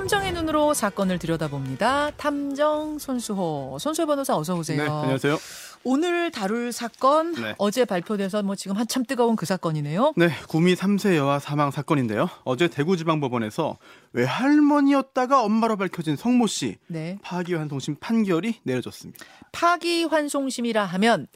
탐정의 눈으로 사건을 들여다봅니다. 탐정 손수호. 손수호 변호사 어서 오세요. 네, 안녕하세요. 오늘 다룰 사건 네. 어제 발표돼서 뭐 지금 한참 뜨거운 그 사건이네요. 네, 구미 3세 여아 사망 사건인데요. 어제 대구지방법원에서 외할머니였다가 엄마로 밝혀진 성모 씨 네. 파기환송심 판결이 내려졌습니다. 파기환송심이라 하면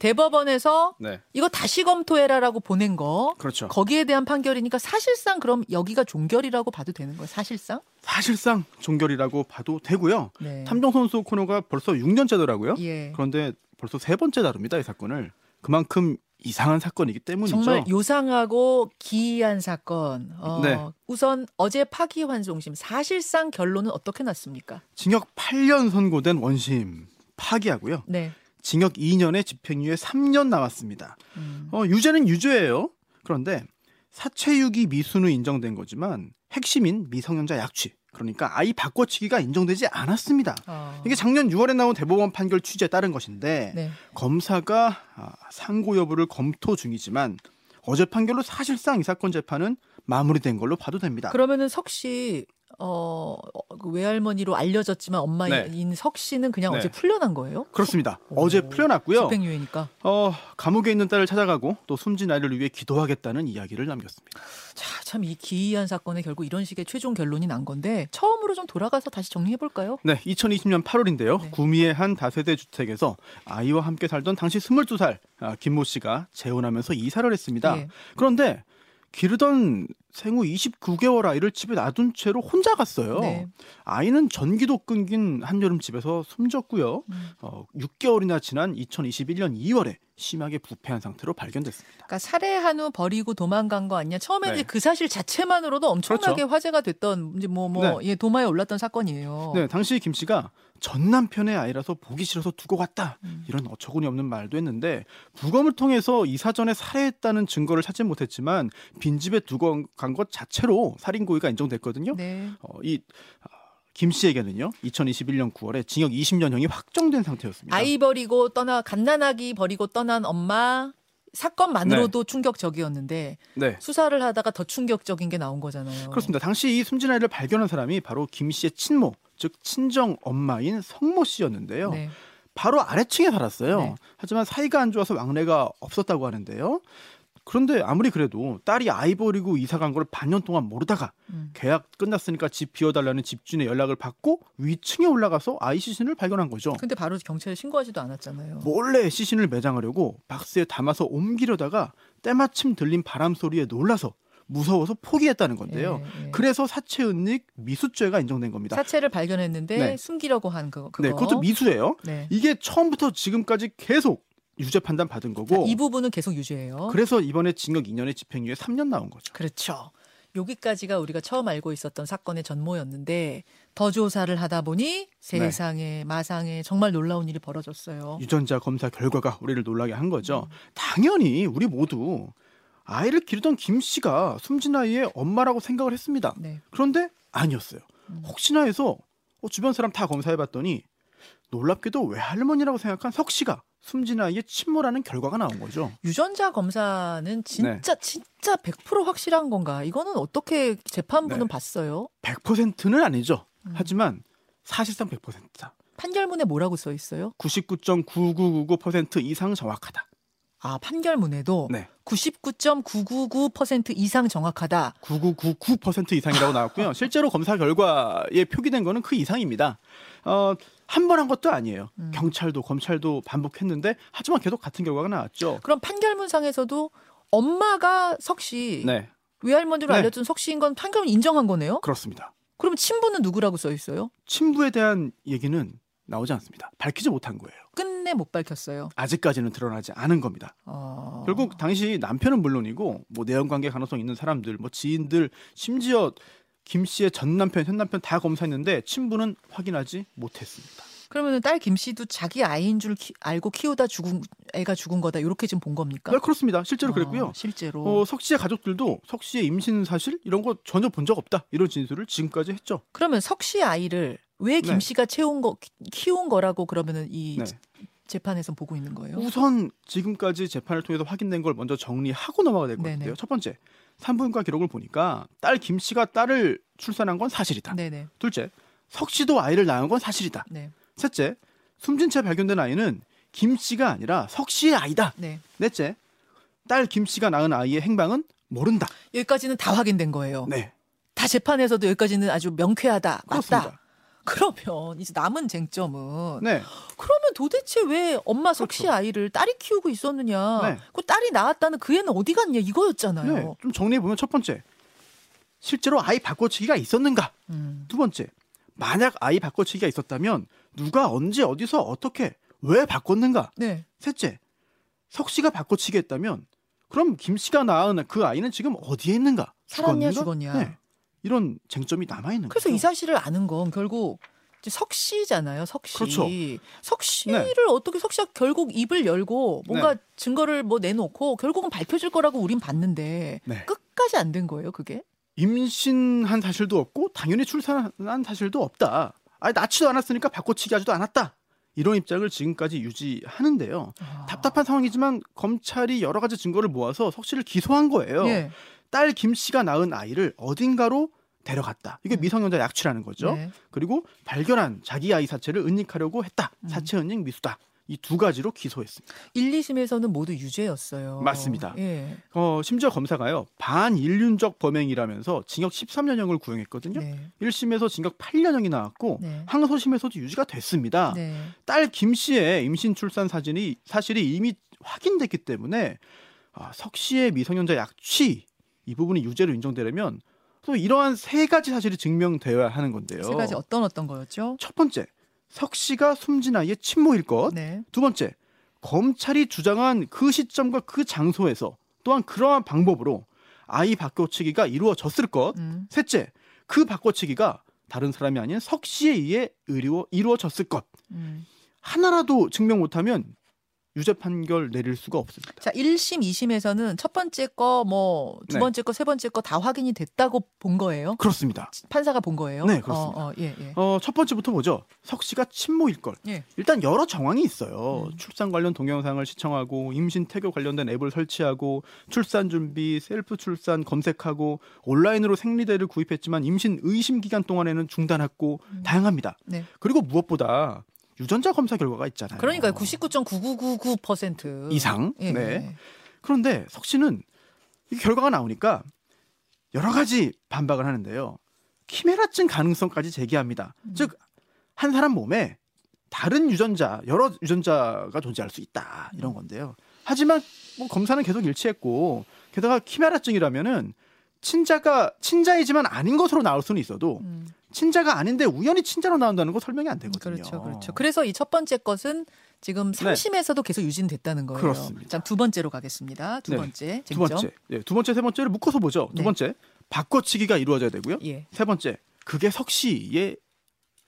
대법원에서 네, 이거 다시 검토해라라고 보낸 거. 그렇죠. 거기에 대한 판결이니까 사실상 그럼 여기가 종결이라고 봐도 되는 거예요. 사실상? 사실상 종결이라고 봐도 되고요. 네. 탐정 선수 코너가 벌써 6년째더라고요. 예. 그런데 벌써 세 번째 다룹니다, 이 사건을. 그만큼 이상한 사건이기 때문이죠. 정말 요상하고 기이한 사건. 어, 네. 우선 어제 파기환송심 사실상 결론은 어떻게 났습니까? 징역 8년 선고된 원심 파기하고요. 네. 징역 2년에 집행유예 3년 나왔습니다. 음. 어, 유죄는 유죄예요. 그런데 사체유기 미수는 인정된 거지만 핵심인 미성년자 약취 그러니까 아이 바꿔치기가 인정되지 않았습니다. 어. 이게 작년 6월에 나온 대법원 판결 취지에 따른 것인데 네. 검사가 아, 상고 여부를 검토 중이지만 어제 판결로 사실상 이 사건 재판은 마무리된 걸로 봐도 됩니다. 그러면은 석 씨, 어, 그 외할머니로 알려졌지만 엄마인 석 씨는 그냥 네. 어제 풀려난 거예요? 그렇습니다. 오. 어제 풀려났고요. 집행유예니까. 어, 감옥에 있는 딸을 찾아가고 또 숨진 아이를 위해 기도하겠다는 이야기를 남겼습니다. 자, 참 이 기이한 사건에 결국 이런 식의 최종 결론이 난 건데 처음으로 좀 돌아가서 다시 정리해 볼까요? 네, 2020년 8월인데요. 네. 구미의 한 다세대 주택에서 아이와 함께 살던 당시 22살 아, 김모 씨가 재혼하면서 이사를 했습니다. 예. 그런데 기르던 생후 29개월 아이를 집에 놔둔 채로 혼자 갔어요. 네. 아이는 전기도 끊긴 한여름 집에서 숨졌고요. 음. 어, 6개월이나 지난 2021년 2월에 심하게 부패한 상태로 발견됐습니다. 그러니까 살해한 후 버리고 도망간 거 아니냐? 처음에 네. 그 사실 자체만으로도 엄청나게 그렇죠. 화제가 됐던 이제 뭐뭐 네. 예, 도마에 올랐던 사건이에요. 네, 당시 김 씨가 전 남편의 아이라서 보기 싫어서 두고 갔다. 음. 이런 어처구니 없는 말도 했는데 부검을 통해서 이 사 전에 살해했다는 증거를 찾지 못했지만 빈집에 두고 간 것 자체로 살인 고의가 인정됐거든요. 네. 어, 이김 씨에게는요. 2021년 9월에 징역 20년형이 확정된 상태였습니다. 아이 버리고 떠나 갓난아기 버리고 떠난 엄마 사건만으로도 충격적이었는데 네. 수사를 하다가 더 충격적인 게 나온 거잖아요. 그렇습니다. 당시 이 숨진 아이를 발견한 사람이 바로 김 씨의 친모, 즉 친정 엄마인 성모 씨였는데요. 네. 바로 아래층에 살았어요. 네. 하지만 사이가 안 좋아서 왕래가 없었다고 하는데요. 그런데 아무리 그래도 딸이 아이 버리고 이사 간 걸 반년 동안 모르다가 음. 계약 끝났으니까 집 비워달라는 집주인의 연락을 받고 위층에 올라가서 아이 시신을 발견한 거죠. 근데 바로 경찰에 신고하지도 않았잖아요. 몰래 시신을 매장하려고 박스에 담아서 옮기려다가 때마침 들린 바람 소리에 놀라서 무서워서 포기했다는 건데요. 예, 예. 그래서 사체 은닉 미수죄가 인정된 겁니다. 사체를 발견했는데 네. 숨기려고 한. 그거. 네, 그것도 미수예요. 네. 이게 처음부터 지금까지 계속 유죄 판단 받은 거고 이 부분은 계속 유죄예요. 그래서 이번에 징역 2년에 집행유예 3년 나온 거죠. 그렇죠. 여기까지가 우리가 처음 알고 있었던 사건의 전모였는데 더 조사를 하다 보니 세상에 마상에 정말 놀라운 일이 벌어졌어요. 유전자 검사 결과가 우리를 놀라게 한 거죠. 음. 당연히 우리 모두 아이를 기르던 김 씨가 숨진 아이의 엄마라고 생각을 했습니다. 네. 그런데 아니었어요. 음. 혹시나 해서 어, 주변 사람 다 검사해봤더니 놀랍게도 외할머니라고 생각한 석 씨가 숨진 아이의 친모라는 결과가 나온 거죠. 유전자 검사는 진짜 네. 진짜 100% 확실한 건가? 이거는 어떻게 재판부는 네. 봤어요? 100%는 아니죠. 음. 하지만 사실상 100%다. 판결문에 뭐라고 써 있어요? 99.9999% 이상 정확하다. 아, 판결문에도 네. 99.999% 이상 정확하다. 9999% 이상이라고 나왔고요. 실제로 검사 결과에 표기된 거는 그 이상입니다. 어, 한 번 한 것도 아니에요. 음. 경찰도 검찰도 반복했는데 하지만 계속 같은 결과가 나왔죠. 그럼 판결문상에서도 엄마가 석씨 네, 외할머니로 네. 알려준 석씨인 건 판결문 인정한 거네요? 그렇습니다. 그럼 친부는 누구라고 써 있어요? 친부에 대한 얘기는 나오지 않습니다. 밝히지 못한 거예요. 끝내 못 밝혔어요. 아직까지는 드러나지 않은 겁니다. 어... 결국 당시 남편은 물론이고 뭐 내연 관계 가능성 있는 사람들, 뭐 지인들, 심지어 김 씨의 전 남편, 현 남편 다 검사했는데 친부는 확인하지 못했습니다. 그러면 딸 김 씨도 자기 아이인 줄 키- 알고 키우다 죽은 애가 죽은 거다 이렇게 지금 본 겁니까? 네, 그렇습니다. 실제로 아, 그랬고요. 실제로. 어, 석 씨의 가족들도 석 씨의 임신 사실 이런 거 전혀 본 적 없다 이런 진술을 지금까지 했죠. 그러면 석 씨 아이를 왜김 네. 씨가 채운 거 키- 키운 거라고 그러면은 이 네. 재판에서 보고 있는 거예요? 우선 지금까지 재판을 통해서 확인된 걸 먼저 정리하고 넘어가야 될 것. 같아요. 첫 번째, 산부인과 기록을 보니까 딸 김 씨가 딸을 출산한 건 사실이다. 네네. 둘째, 석 씨도 아이를 낳은 건 사실이다. 네. 셋째, 숨진 채 발견된 아이는 김 씨가 아니라 석 씨의 아이다. 네. 넷째, 딸 김 씨가 낳은 아이의 행방은 모른다. 여기까지는 다 확인된 거예요. 네, 다 재판에서도 여기까지는 아주 명쾌하다. 그렇습니다. 맞다. 그러면 이제 남은 쟁점은 네, 그러면 도대체 왜 엄마 석씨 그렇죠. 아이를 딸이 키우고 있었느냐? 네. 그 딸이 낳았다는 그 애는 어디 갔냐 이거였잖아요. 네. 좀 정리해 보면 첫 번째, 실제로 아이 바꿔치기가 있었는가? 음. 두 번째, 만약 아이 바꿔치기가 있었다면 누가 언제 어디서 어떻게 왜 바꿨는가? 네. 셋째, 석 씨가 바꿔치기 했다면 그럼 김 씨가 낳은 그 아이는 지금 어디에 있는가? 살았냐? 죽었냐. 네. 이런 쟁점이 남아 있는 그래서 거죠. 이 사실을 아는 건 결국 석 씨잖아요. 석 씨. 그렇죠. 석 씨를 네. 어떻게 석 씨가 결국 입을 열고 뭔가 네. 증거를 뭐 내놓고 결국은 밝혀질 거라고 우린 봤는데 네. 끝까지 안 된 거예요, 그게? 임신한 사실도 없고 당연히 출산한 사실도 없다. 아니 낳지도 않았으니까 바꿔치기 하지도 않았다. 이런 입장을 지금까지 유지하는데요. 아. 답답한 상황이지만 검찰이 여러 가지 증거를 모아서 석 씨를 기소한 거예요. 예. 딸김 씨가 낳은 아이를 어딘가로 데려갔다. 이게 음. 미성년자 약취라는 거죠. 네. 그리고 발견한 자기 아이 사체를 은닉하려고 했다. 음. 사체 은닉 미수다. 이 두 가지로 기소했습니다. 1, 2심에서는 모두 유죄였어요. 맞습니다. 예. 어, 심지어 검사가요. 반인륜적 범행이라면서 징역 13년형을 구형했거든요. 네. 1심에서 징역 8년형이 나왔고 네. 항소심에서도 유지가 됐습니다. 네. 딸김 씨의 임신 출산 사진이 사실이 이미 확인됐기 때문에 아, 석 씨의 미성년자 약취 이 부분이 유죄로 인정되려면 또 이러한 세 가지 사실이 증명되어야 하는 건데요. 세 가지 어떤 어떤 거였죠? 첫 번째, 석 씨가 숨진 아이의 친모일 것. 네. 두 번째, 검찰이 주장한 그 시점과 그 장소에서 또한 그러한 방법으로 아이 바꿔치기가 이루어졌을 것. 음. 셋째, 그 바꿔치기가 다른 사람이 아닌 석 씨에 의해 이루어, 이루어졌을 것. 음. 하나라도 증명 못하면 유죄 판결 내릴 수가 없습니다. 자, 1심, 2심에서는 첫 번째 거, 뭐, 두 네. 번째 거, 세 번째 거 다 확인이 됐다고 본 거예요? 그렇습니다. 판사가 본 거예요? 네, 그렇습니다. 어, 어, 예, 예. 어, 첫 번째부터 보죠. 석 씨가 친모일 걸. 예. 일단 여러 정황이 있어요. 음. 출산 관련 동영상을 시청하고 임신 태교 관련된 앱을 설치하고 출산 준비, 셀프 출산 검색하고 온라인으로 생리대를 구입했지만 임신 의심 기간 동안에는 중단했고 음. 다양합니다. 네. 그리고 무엇보다 유전자 검사 결과가 있잖아요. 그러니까 99.9999% 이상. 예, 네. 예. 그런데 석 씨는 이 결과가 나오니까 여러 가지 반박을 하는데요. 키메라증 가능성까지 제기합니다. 음. 즉, 한 사람 몸에 다른 유전자, 여러 유전자가 존재할 수 있다. 이런 건데요. 하지만 뭐 검사는 계속 일치했고, 게다가 키메라증이라면은 친자가 친자이지만 아닌 것으로 나올 수는 있어도 음, 친자가 아닌데 우연히 친자로 나온다는 거 설명이 안 되거든요. 그렇죠, 그렇죠. 그래서 이 첫 번째 것은 지금 3심에서도 계속 유진됐다는 거예요. 네. 그렇습니다. 자, 두 번째로 가겠습니다. 두 네. 번째 두 쟁점. 번째, 예, 두 번째, 세 번째를 묶어서 보죠. 두 네. 번째, 바꿔치기가 이루어져야 되고요. 예, 세 번째, 그게 석 씨의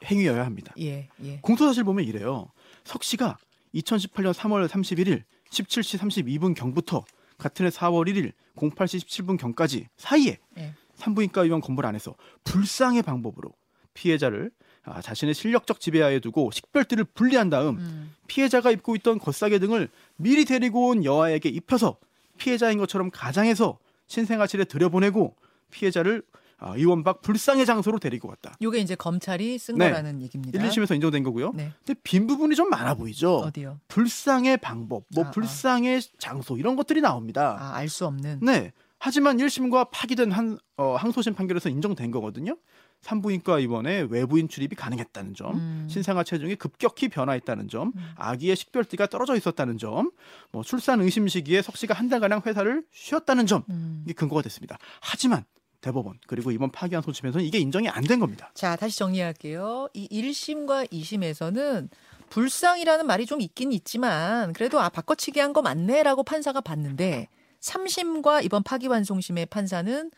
행위여야 합니다. 예, 예. 공소사실 보면 이래요. 석 씨가 2018년 3월 31일 17시 32분 경부터 같은 해 4월 1일 08시 17분 경까지 사이에 예. 산부인과 의원 건물 안에서 불상의 방법으로 피해자를 아, 자신의 실력적 지배하에 두고 식별띠를 분리한 다음 음, 피해자가 입고 있던 겉사계 등을 미리 데리고 온 여아에게 입혀서 피해자인 것처럼 가장해서 신생아실에 들여보내고 피해자를 아, 의원 밖 불상의 장소로 데리고 갔다. 요게 이제 검찰이 쓴 네. 거라는 얘기입니다. 1, 2심에서 인정된 거고요. 네. 근데 빈 부분이 좀 많아 보이죠. 어디요? 불상의 방법, 뭐 아, 아. 불상의 장소 이런 것들이 나옵니다. 아, 알 수 없는. 네. 하지만 1심과 파기된 한 어, 항소심 판결에서 인정된 거거든요. 산부인과 입원에 외부인 출입이 가능했다는 점, 음. 신생아 체중이 급격히 변화했다는 점, 음. 아기의 식별띠가 떨어져 있었다는 점, 뭐 출산 의심 시기에 석 씨가 한 달가량 회사를 쉬었다는 점 음. 이게 근거가 됐습니다. 하지만 대법원 그리고 이번 파기한 소집에서는 이게 인정이 안 된 겁니다. 자, 다시 정리할게요. 이 1심과 2심에서는 불상이라는 말이 좀 있긴 있지만 그래도 아 바꿔치기 한 거 맞네라고 판사가 봤는데 3심과 이번 파기환송심의 판사는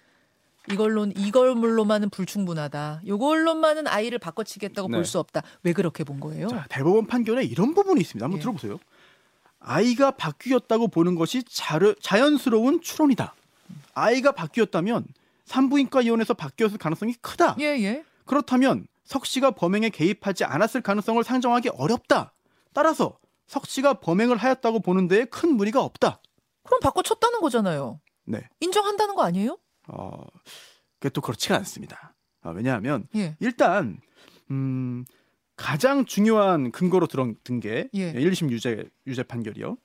이걸로 이걸로만은 불충분하다. 요걸로만은 아이를 바꿔치겠다고 네. 볼수 없다. 왜 그렇게 본 거예요? 자, 대법원 판결에 이런 부분이 있습니다. 한번 예. 들어보세요. 아이가 바뀌었다고 보는 것이 자르, 자연스러운 추론이다. 아이가 바뀌었다면 산부인과 이원에서 바뀌었을 가능성이 크다. 예, 예. 그렇다면 석 씨가 범행에 개입하지 않았을 가능성을 상정하기 어렵다. 따라서 석 씨가 범행을 하였다고 보는 데에 큰 무리가 없다. 그럼 바꿔쳤다는 거잖아요. 네. 인정한다는 거 아니에요? 어, 그게 또 그렇지가 않습니다. 아, 왜냐하면 예. 일단 음, 가장 중요한 근거로 들은 게 예. 1심 유죄 유죄 판결이요.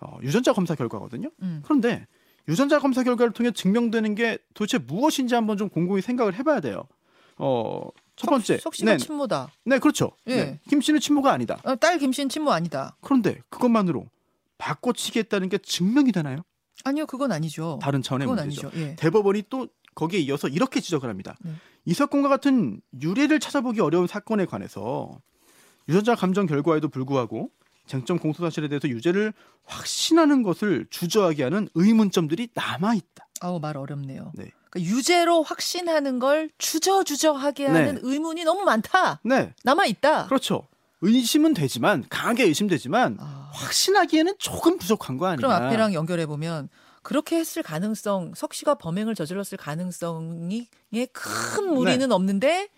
어, 유전자 검사 결과거든요. 음. 그런데 유전자 검사 결과를 통해 증명되는 게 도대체 무엇인지 한번 좀 곰곰이 생각을 해봐야 돼요. 어, 첫 번째, 석 씨가 네, 친모다. 네, 그렇죠. 예. 네, 김 씨는 친모가 아니다. 어, 딸 김 씨는 친모 아니다. 그런데 그것만으로 바꿔치기 했다는 게 증명이 되나요? 아니요, 그건 아니죠. 다른 차원의 문제죠. 예. 대법원이 또 거기에 이어서 이렇게 지적을 합니다. 네. 이 사건과 같은 유례를 찾아보기 어려운 사건에 관해서 유전자 감정 결과에도 불구하고 쟁점 공소 사실에 대해서 유죄를 확신하는 것을 주저하게 하는 의문점들이 남아 있다. 아우 말 어렵네요. 네. 그러니까 유죄로 확신하는 걸 주저주저하게 네. 하는 의문이 너무 많다. 네, 남아 있다. 그렇죠. 의심은 되지만 강하게 의심되지만 아, 확신하기에는 조금 부족한 거 아니냐. 그럼 앞에랑 연결해 보면 그렇게 했을 가능성, 석 씨가 범행을 저질렀을 가능성이 큰 무리는 없는데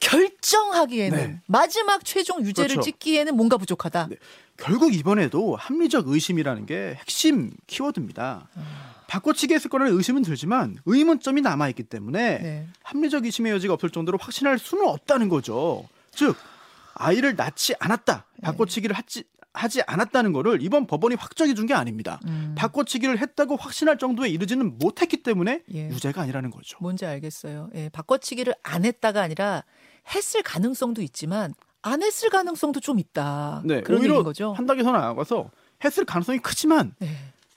결정하기에는 네. 마지막 최종 유죄를 그렇죠. 찍기에는 뭔가 부족하다. 네. 결국 이번에도 합리적 의심이라는 게 핵심 키워드입니다. 아. 바꿔치기 했을 거라는 의심은 들지만 의문점이 남아 있기 때문에 네. 합리적 의심의 여지가 없을 정도로 확신할 수는 없다는 거죠. 즉 아이를 낳지 않았다, 네. 바꿔치기를 하지, 하지 않았다는 거를 이번 법원이 확정해 준 게 아닙니다. 음, 바꿔치기를 했다고 확신할 정도에 이르지는 못했기 때문에 예. 유죄가 아니라는 거죠. 뭔지 알겠어요. 예, 바꿔치기를 안 했다가 아니라 했을 가능성도 있지만 안 했을 가능성도 좀 있다. 네, 그런 오히려 거죠. 한 단계 더 나아가서 했을 가능성이 크지만 네.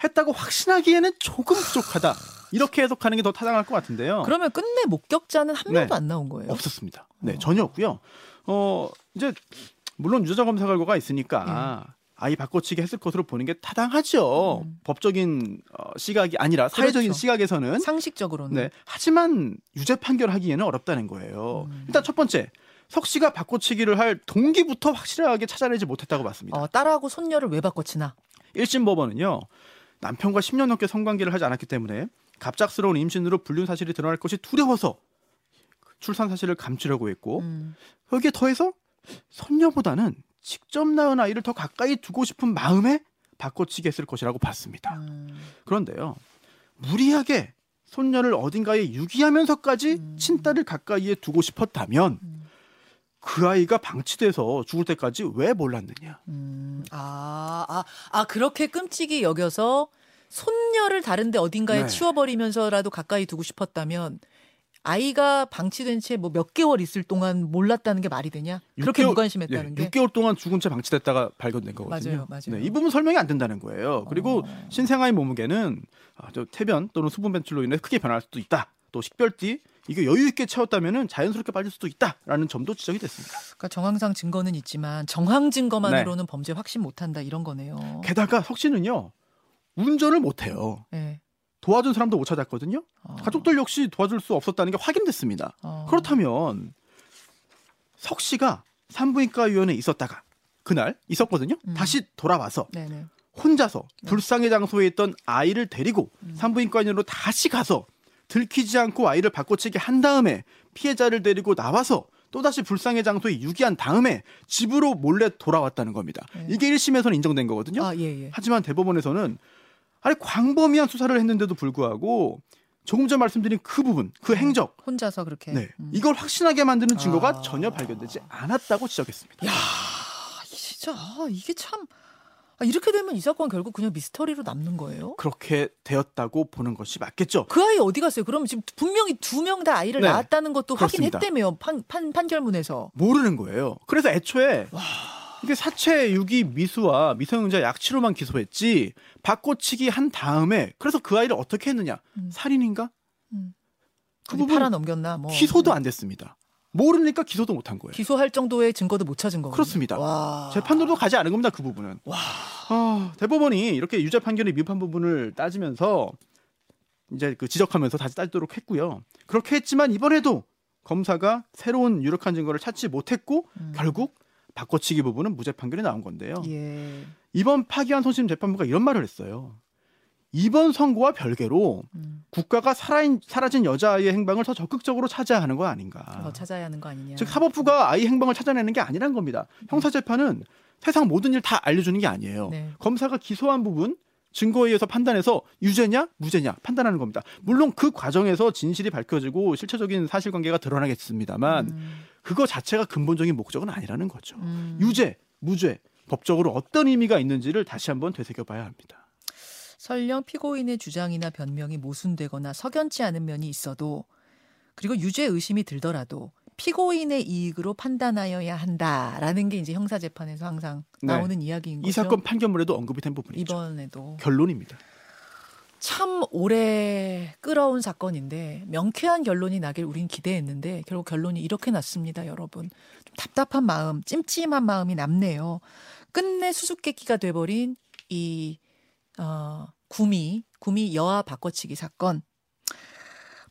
했다고 확신하기에는 조금 부족하다. 이렇게 해석하는 게 더 타당할 것 같은데요. 그러면 끝내 목격자는 한 네. 명도 안 나온 거예요. 없었습니다. 네, 어. 전혀 없고요. 어, 이제 물론 유전자 검사 결과가 예. 있으니까 아이 바꿔치기 했을 것으로 보는 게 타당하죠. 음. 법적인 어, 시각이 아니라 사회적인 그렇죠. 시각에서는 상식적으로는 네. 하지만 유죄 판결하기에는 어렵다는 거예요. 음. 일단 첫 번째. 석 씨가 바꿔치기를 할 동기부터 확실하게 찾아내지 못했다고 봤습니다. 어, 딸하고 손녀를 왜 바꿔치나? 1심 법원은요. 남편과 10년 넘게 성관계를 하지 않았기 때문에 갑작스러운 임신으로 불륜 사실이 드러날 것이 두려워서 출산 사실을 감추려고 했고 음, 여기에 더해서 손녀보다는 직접 낳은 아이를 더 가까이 두고 싶은 마음에 바꿔치기 했을 것이라고 봤습니다. 음, 그런데요. 무리하게 손녀를 어딘가에 유기하면서까지 음. 친딸을 가까이에 두고 싶었다면 음. 그 아이가 방치돼서 죽을 때까지 왜 몰랐느냐. 음, 아, 아, 아 그렇게 끔찍이 여겨서 손녀를 다른데 어딘가에 네. 치워버리면서라도 가까이 두고 싶었다면 아이가 방치된 채 뭐 몇 개월 있을 동안 몰랐다는 게 말이 되냐? 그렇게 6개월 무관심했다는 게 6개월 동안 죽은 채 방치됐다가 발견된 거거든요. 맞아요, 맞아요. 네, 이 부분 설명이 안 된다는 거예요. 그리고 어. 신생아의 몸무게는 아, 저 태변 또는 수분 배출로 인해 크게 변할 수도 있다. 또 식별띠 이게 여유 있게 채웠다면은 자연스럽게 빠질 수도 있다라는 점도 지적이 됐습니다. 그러니까 정황상 증거는 있지만 정황 네. 증거만으로는 범죄 확신 못한다 이런 거네요. 게다가 석 씨는요 운전을 못해요. 네. 도와준 사람도 못 찾았거든요. 어. 가족들 역시 도와줄 수 없었다는 게 확인됐습니다. 어. 그렇다면 석 씨가 산부인과 위원회에 있었다가 그날 있었거든요. 음. 다시 돌아와서 네네. 혼자서 불상의 장소에 있던 아이를 데리고 음. 산부인과인으로 다시 가서 들키지 않고 아이를 바꿔치기 한 다음에 피해자를 데리고 나와서 또다시 불상의 장소에 유기한 다음에 집으로 몰래 돌아왔다는 겁니다. 네. 이게 1심에서는 인정된 거거든요. 아 예 예. 하지만 대법원에서는 아니 광범위한 수사를 했는데도 불구하고 조금 전 말씀드린 그 부분, 그 행적, 혼자서 그렇게. 네, 음. 이걸 확신하게 만드는 증거가 아. 전혀 발견되지 않았다고 지적했습니다. 야, 이 진짜 아, 이게 참 아, 이렇게 되면 이 사건 결국 그냥 미스터리로 남는 거예요? 그렇게 되었다고 보는 것이 맞겠죠. 그 아이 어디 갔어요? 그럼 지금 분명히 두 명 다 아이를 네, 낳았다는 것도 그렇습니다. 확인했다며요. 판, 판, 판결문에서. 모르는 거예요. 그래서 애초에 이게 사체 유기 미수와 미성년자 약취로만 기소했지 바꿔치기 한 다음에 그래서 그 아이를 어떻게 했느냐 음. 살인인가 음. 그 부분 팔아 넘겼나 뭐. 기소도 안 됐습니다. 모르니까 기소도 못한 거예요. 기소할 정도의 증거도 못 찾은 거군요. 그렇습니다. 와. 재판도로 가지 않은 겁니다. 그 부분은. 와. 아, 대법원이 이렇게 유죄 판결의 미흡한 부분을 따지면서 이제 그 지적하면서 다시 따지도록 했고요. 그렇게 했지만 이번에도 검사가 새로운 유력한 증거를 찾지 못했고 음. 결국 바꿔치기 부분은 무죄 판결이 나온 건데요. 예. 이번 파기환 손심 재판부가 이런 말을 했어요. 이번 선고와 별개로 음. 국가가 살아인, 사라진 여자아이의 행방을 더 적극적으로 찾아야 하는 거 아닌가. 더 찾아야 하는 거 아니냐. 즉 사법부가 아이 행방을 찾아내는 게 아니란 겁니다. 형사 재판은 세상 모든 일 다 알려주는 게 아니에요. 네. 검사가 기소한 부분 증거에 의해서 판단해서 유죄냐 무죄냐 판단하는 겁니다. 물론 그 과정에서 진실이 밝혀지고 실체적인 사실관계가 드러나겠습니다만 음, 그거 자체가 근본적인 목적은 아니라는 거죠. 음. 유죄 무죄 법적으로 어떤 의미가 있는지를 다시 한번 되새겨봐야 합니다. 설령 피고인의 주장이나 변명이 모순되거나 석연치 않은 면이 있어도 그리고 유죄 의심이 들더라도 피고인의 이익으로 판단하여야 한다라는 게 이제 형사 재판에서 항상 네. 나오는 이야기인 거죠. 이 사건 판결문에도 언급이 된 부분이죠. 이번에도 결론입니다. 참 오래 끌어온 사건인데 명쾌한 결론이 나길 우린 기대했는데 결국 결론이 이렇게 났습니다, 여러분. 좀 답답한 마음, 찜찜한 마음이 남네요. 끝내 수수께끼가 돼버린 이 어, 구미 구미 여아 바꿔치기 사건.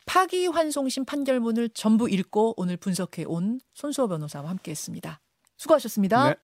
파기환송심 판결문을 전부 읽고 오늘 분석해 온 손수호 변호사와 함께했습니다. 수고하셨습니다. 네.